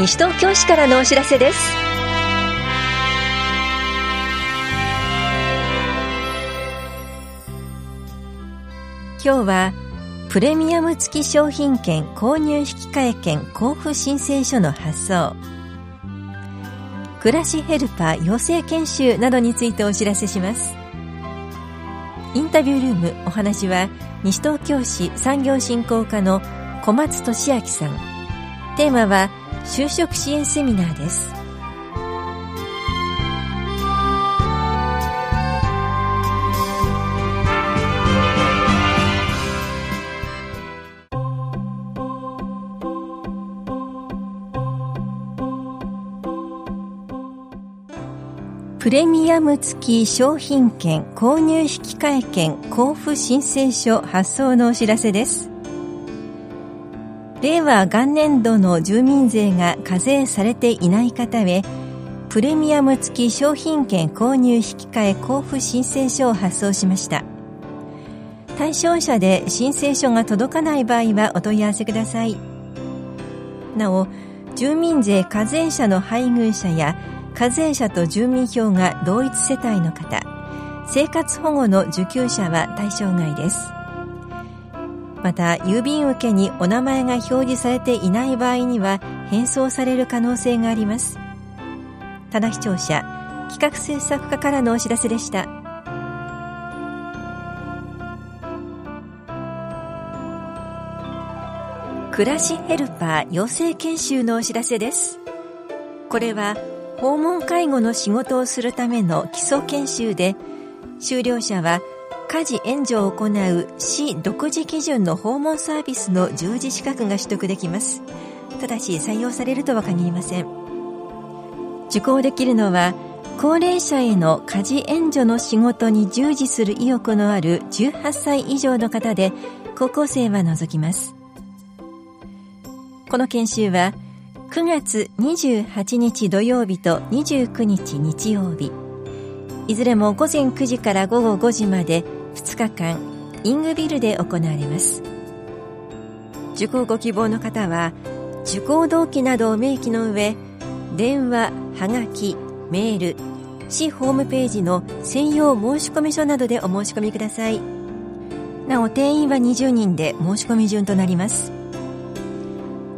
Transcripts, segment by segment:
西東京市からのお知らせです。今日はプレミアム付き商品券購入引換券交付申請書の発送。暮らしヘルパー養成研修などについてお知らせします。インタビュールームお話は西東京市産業振興課の小松俊明さん。テーマは就職支援セミナーです。プレミアム付き商品券購入引換券交付申請書発送のお知らせです。令和元年度の住民税が課税されていない方へプレミアム付き商品券購入引換交付申請書を発送しました。対象者で申請書が届かない場合はお問い合わせください。なお住民税課税者の配偶者や課税者と住民票が同一世帯の方生活保護の受給者は対象外です。また郵便受けにお名前が表示されていない場合には返送される可能性があります。ただ視聴者企画制作課からのお知らせでした。暮らしヘルパー養成研修のお知らせです。これは訪問介護の仕事をするための基礎研修で修了者は家事援助を行う市独自基準の訪問サービスの従事資格が取得できます。ただし採用されるとは限りません。受講できるのは高齢者への家事援助の仕事に従事する意欲のある18歳以上の方で高校生は除きます。この研修は9月28日土曜日と29日日曜日。いずれも午前9時から午後5時まで2日間イングビルで行われます。受講ご希望の方は受講動機などを明記の上電話はがきメール市ホームページの専用申込書などでお申し込みください。なお定員は20人で申し込み順となります。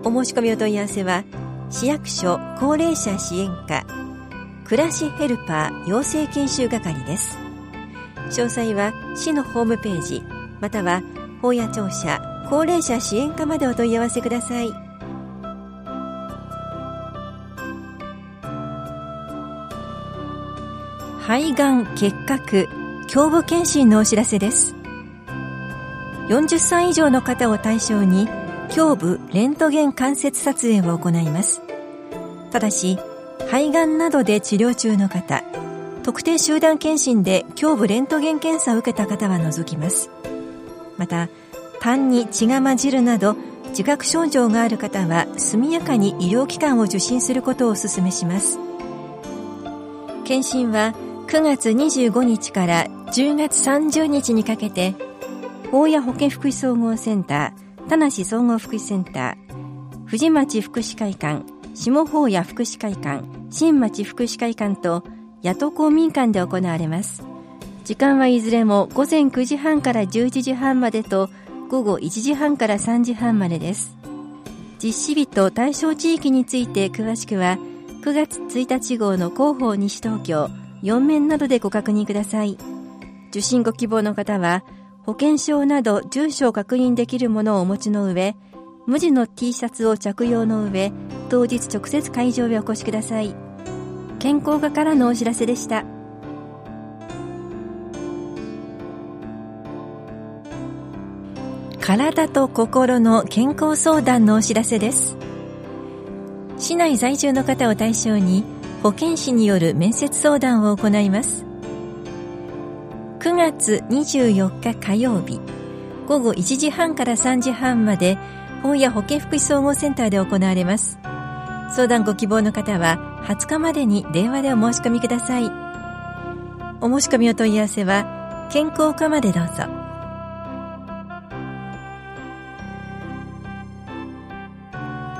お申し込みお問い合わせは市役所高齢者支援課暮らしヘルパー養成研修係です。詳細は市のホームページまたは法や庁舎高齢者支援課までお問い合わせください。肺がん結核胸部検診のお知らせです。40歳以上の方を対象に胸部レントゲン関節撮影を行います。ただし肺がんなどで治療中の方特定集団検診で胸部レントゲン検査を受けた方は除きます。また痰に血が混じるなど自覚症状がある方は速やかに医療機関を受診することをお勧めします。検診は9月25日から10月30日にかけて大谷保健福祉総合センター田梨総合福祉センター藤町福祉会館下法屋福祉会館新町福祉会館と野党公民館で行われます。時間はいずれも午前9時半から11時半までと午後1時半から3時半までです。実施日と対象地域について詳しくは9月1日号の広報西東京4面などでご確認ください。受診ご希望の方は保険証など住所を確認できるものをお持ちの上、無地の T シャツを着用の上、当日直接会場へお越しください。健康課からのお知らせでした。体と心の健康相談のお知らせです。市内在住の方を対象に保健師による面接相談を行います。9月24日火曜日午後1時半から3時半まで本屋保健福祉総合センターで行われます相談ご希望の方は20日までに電話でお申し込みください。お申し込みお問い合わせは健康課までどうぞ。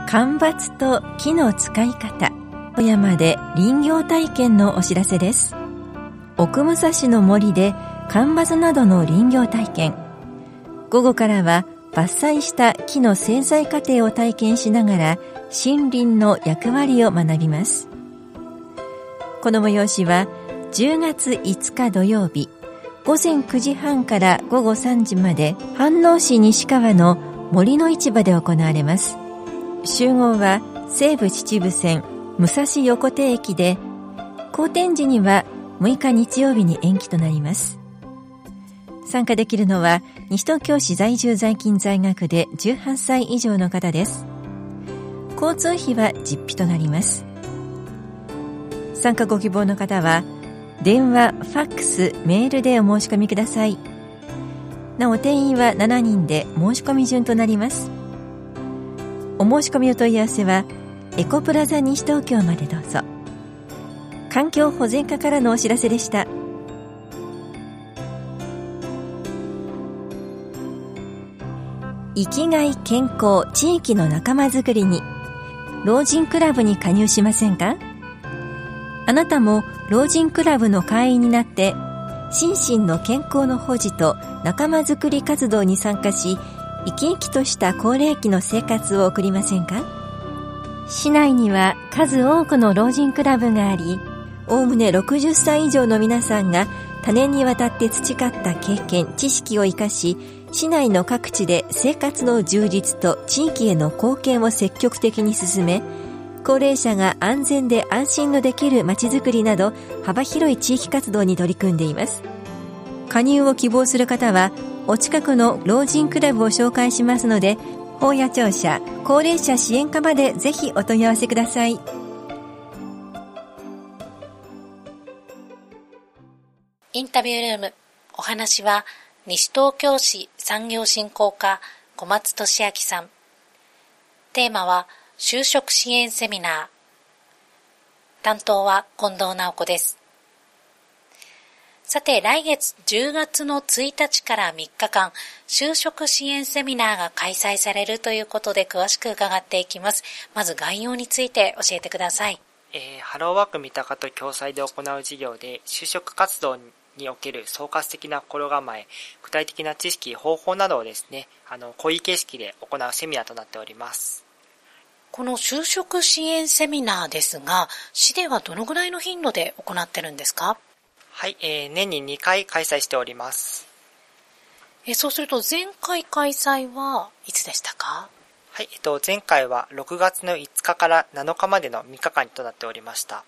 間伐と木の使い方富山で林業体験のお知らせです。奥武蔵の森で間伐などの林業体験。午後からは伐採した木の製材過程を体験しながら森林の役割を学びます。この催しは10月5日土曜日午前9時半から午後3時まで飯能市西川の森の市場で行われます。集合は西武秩父線武蔵横手駅で好天時には6日日曜日に延期となります。参加できるのは西東京市在住在勤在学で18歳以上の方です。交通費は実費となります。参加ご希望の方は電話、ファックス、メールでお申し込みください。なお定員は7人で申し込み順となります。お申し込みお問い合わせはエコプラザ西東京までどうぞ。環境保全課からのお知らせでした。生きがい健康地域の仲間づくりに老人クラブに加入しませんか？あなたも老人クラブの会員になって心身の健康の保持と仲間づくり活動に参加し生き生きとした高齢期の生活を送りませんか？市内には数多くの老人クラブがありおおむね60歳以上の皆さんが多年にわたって培った経験知識を生かし市内の各地で生活の充実と地域への貢献を積極的に進め高齢者が安全で安心のできるまちづくりなど幅広い地域活動に取り組んでいます。加入を希望する方はお近くの老人クラブを紹介しますので本屋庁舎高齢者支援課までぜひお問い合わせください。インタビュールームお話は西東京市産業振興課小松俊明さん。テーマは就職支援セミナー担当は近藤直子ですさて、来月10月の1日から3日間、就職支援セミナーが開催されるということで詳しく伺っていきます。まず概要について教えてください。えー、ハローワーク三鷹と共催で行う事業で、就職活動における総括的な心構え、具体的な知識、方法などをですね、あの、講義形式で行うセミナーとなっております。この就職支援セミナーですが、市ではどのぐらいの頻度で行ってるんですか？はい、えー、年に2回開催しております。えそうすると前回開催はいつでしたか？はい、えっと、前回は6月の5日から7日までの3日間となっておりました。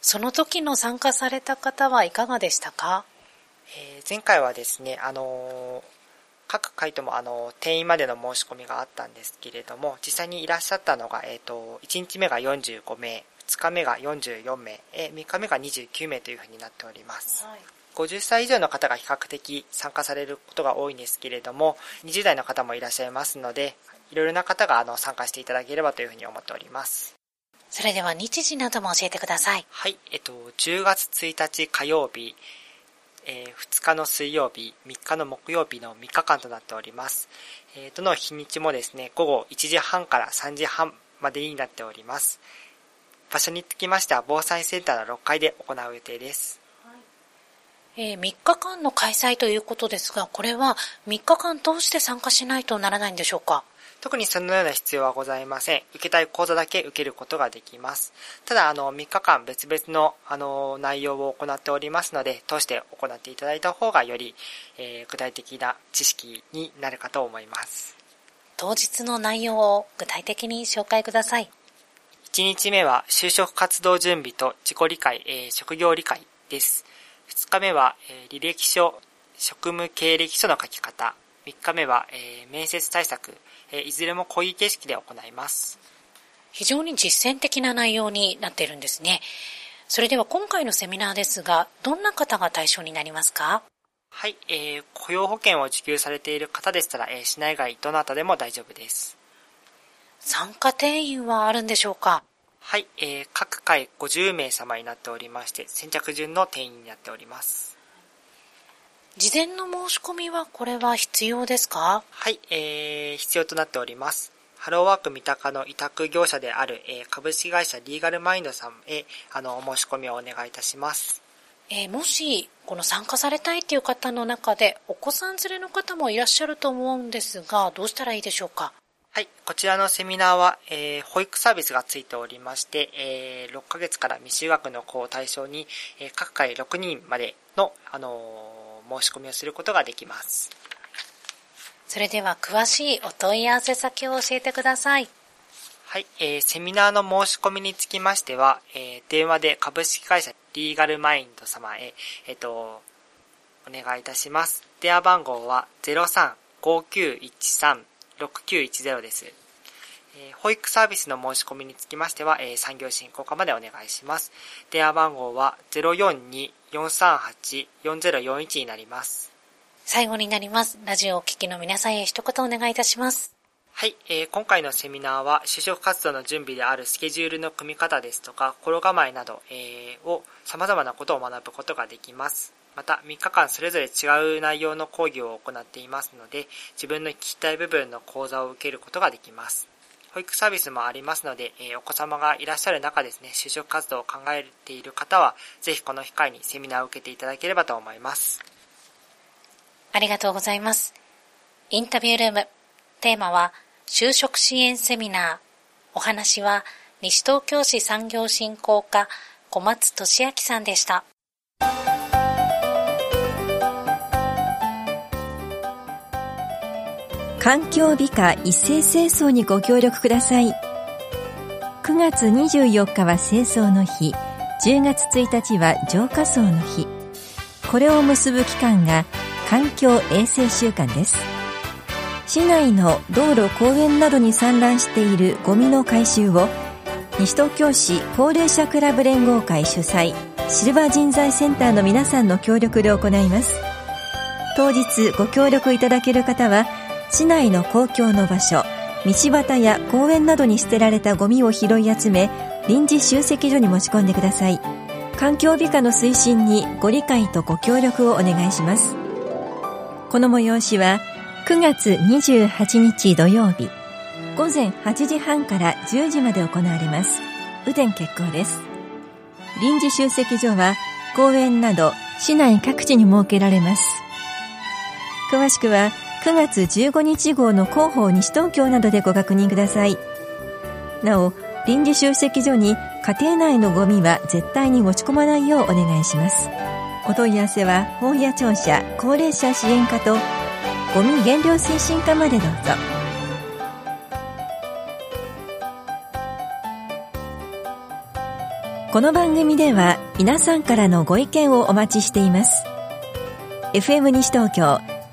その時の参加された方はいかがでしたか、えー、前回はですね、あのー、各回ともあの定員までの申し込みがあったんですけれども実際にいらっしゃったのが、えーと1日目が45名2日目が44名、え3日目が29名というふうになっております。はい50歳以上の方が比較的参加されることが多いんですけれども、20代の方もいらっしゃいますので、いろいろな方があの参加していただければというふうに思っております。それでは日時なども教えてください。はい、えっと、10月1日火曜日、えー、2日の水曜日、3日の木曜日の3日間となっております。えー、どの日にちもですね、午後1時半から3時半までになっております。場所につきましては防災センターの6階で行う予定です。えー、3日間の開催ということですが、これは3日間通して参加しないとならないんでしょうか？特にそのような必要はございません。受けたい講座だけ受けることができます。ただ、あの、3日間別々の、あの、内容を行っておりますので、通して行っていただいた方がより、えー、具体的な知識になるかと思います。当日の内容を具体的に紹介ください。1日目は就職活動準備と自己理解、えー、職業理解です。2日目は、えー、履歴書、職務経歴書の書き方。3日目は、えー、面接対策、えいずれも講義形式で行います。非常に実践的な内容になっているんですね。それでは今回のセミナーですが、どんな方が対象になりますか？はい、えー、雇用保険を受給されている方でしたら、えー、市内外どなたでも大丈夫です。参加定員はあるんでしょうか？はい、えー、各回50名様になっておりまして、先着順の定員になっております。事前の申し込みはこれは必要ですか？はい、えー、必要となっております。ハローワーク三鷹の委託業者である、えー、株式会社リーガルマインドさんへ、あの、お申し込みをお願いいたします。えー、もし、この参加されたいという方の中で、お子さん連れの方もいらっしゃると思うんですが、どうしたらいいでしょうか？はい、こちらのセミナーは、えー、保育サービスがついておりまして、えー、6ヶ月から未就学の子を対象に、えー、各回6人までの、あのー、申し込みをすることができます。それでは詳しいお問い合わせ先を教えてください。はい、えー、セミナーの申し込みにつきましては、えー、電話で株式会社リーガルマインド様へ、えっ、ー、と、お願いいたします。電話番号は03-5913 6910です。え保育サービスの申し込みにつきましては、え産業振興課までお願いします。電話番号は042-438-4041になります。最後になります。ラジオをお聞きの皆さんへ一言お願いいたします。はい、えー、今回のセミナーは就職活動の準備であるスケジュールの組み方ですとか心構えなど、えー、を様々なことを学ぶことができます。また3日間それぞれ違う内容の講義を行っていますので自分の聞きたい部分の講座を受けることができます保育サービスもありますので、えお子様がいらっしゃる中ですね就職活動を考えている方はぜひこの機会にセミナーを受けていただければと思います。ありがとうございます。インタビュールームテーマは就職支援セミナー。お話は西東京市産業振興課小松俊明さんでした。環境美化一斉清掃にご協力ください。9月24日は清掃の日。10月1日は浄化槽の日。これを結ぶ期間が環境衛生週間です。市内の道路公園などに散乱しているゴミの回収を西東京市高齢者クラブ連合会主催シルバー人材センターの皆さんの協力で行います。当日ご協力いただける方は市内の公共の場所道端や公園などに捨てられたゴミを拾い集め臨時集積所に持ち込んでください。環境美化の推進にご理解とご協力をお願いします。この催しは9月28日土曜日午前8時半から10時まで行われます。雨天決行です。臨時集積所は公園など市内各地に設けられます。詳しくは9月15日号の広報西東京などでご確認ください。なお臨時集積所に家庭内のゴミは絶対に持ち込まないようお願いします。お問い合わせは本屋庁舎高齢者支援課とゴミ減量推進課までどうぞ。この番組では皆さんからのご意見をお待ちしています。FM 西東京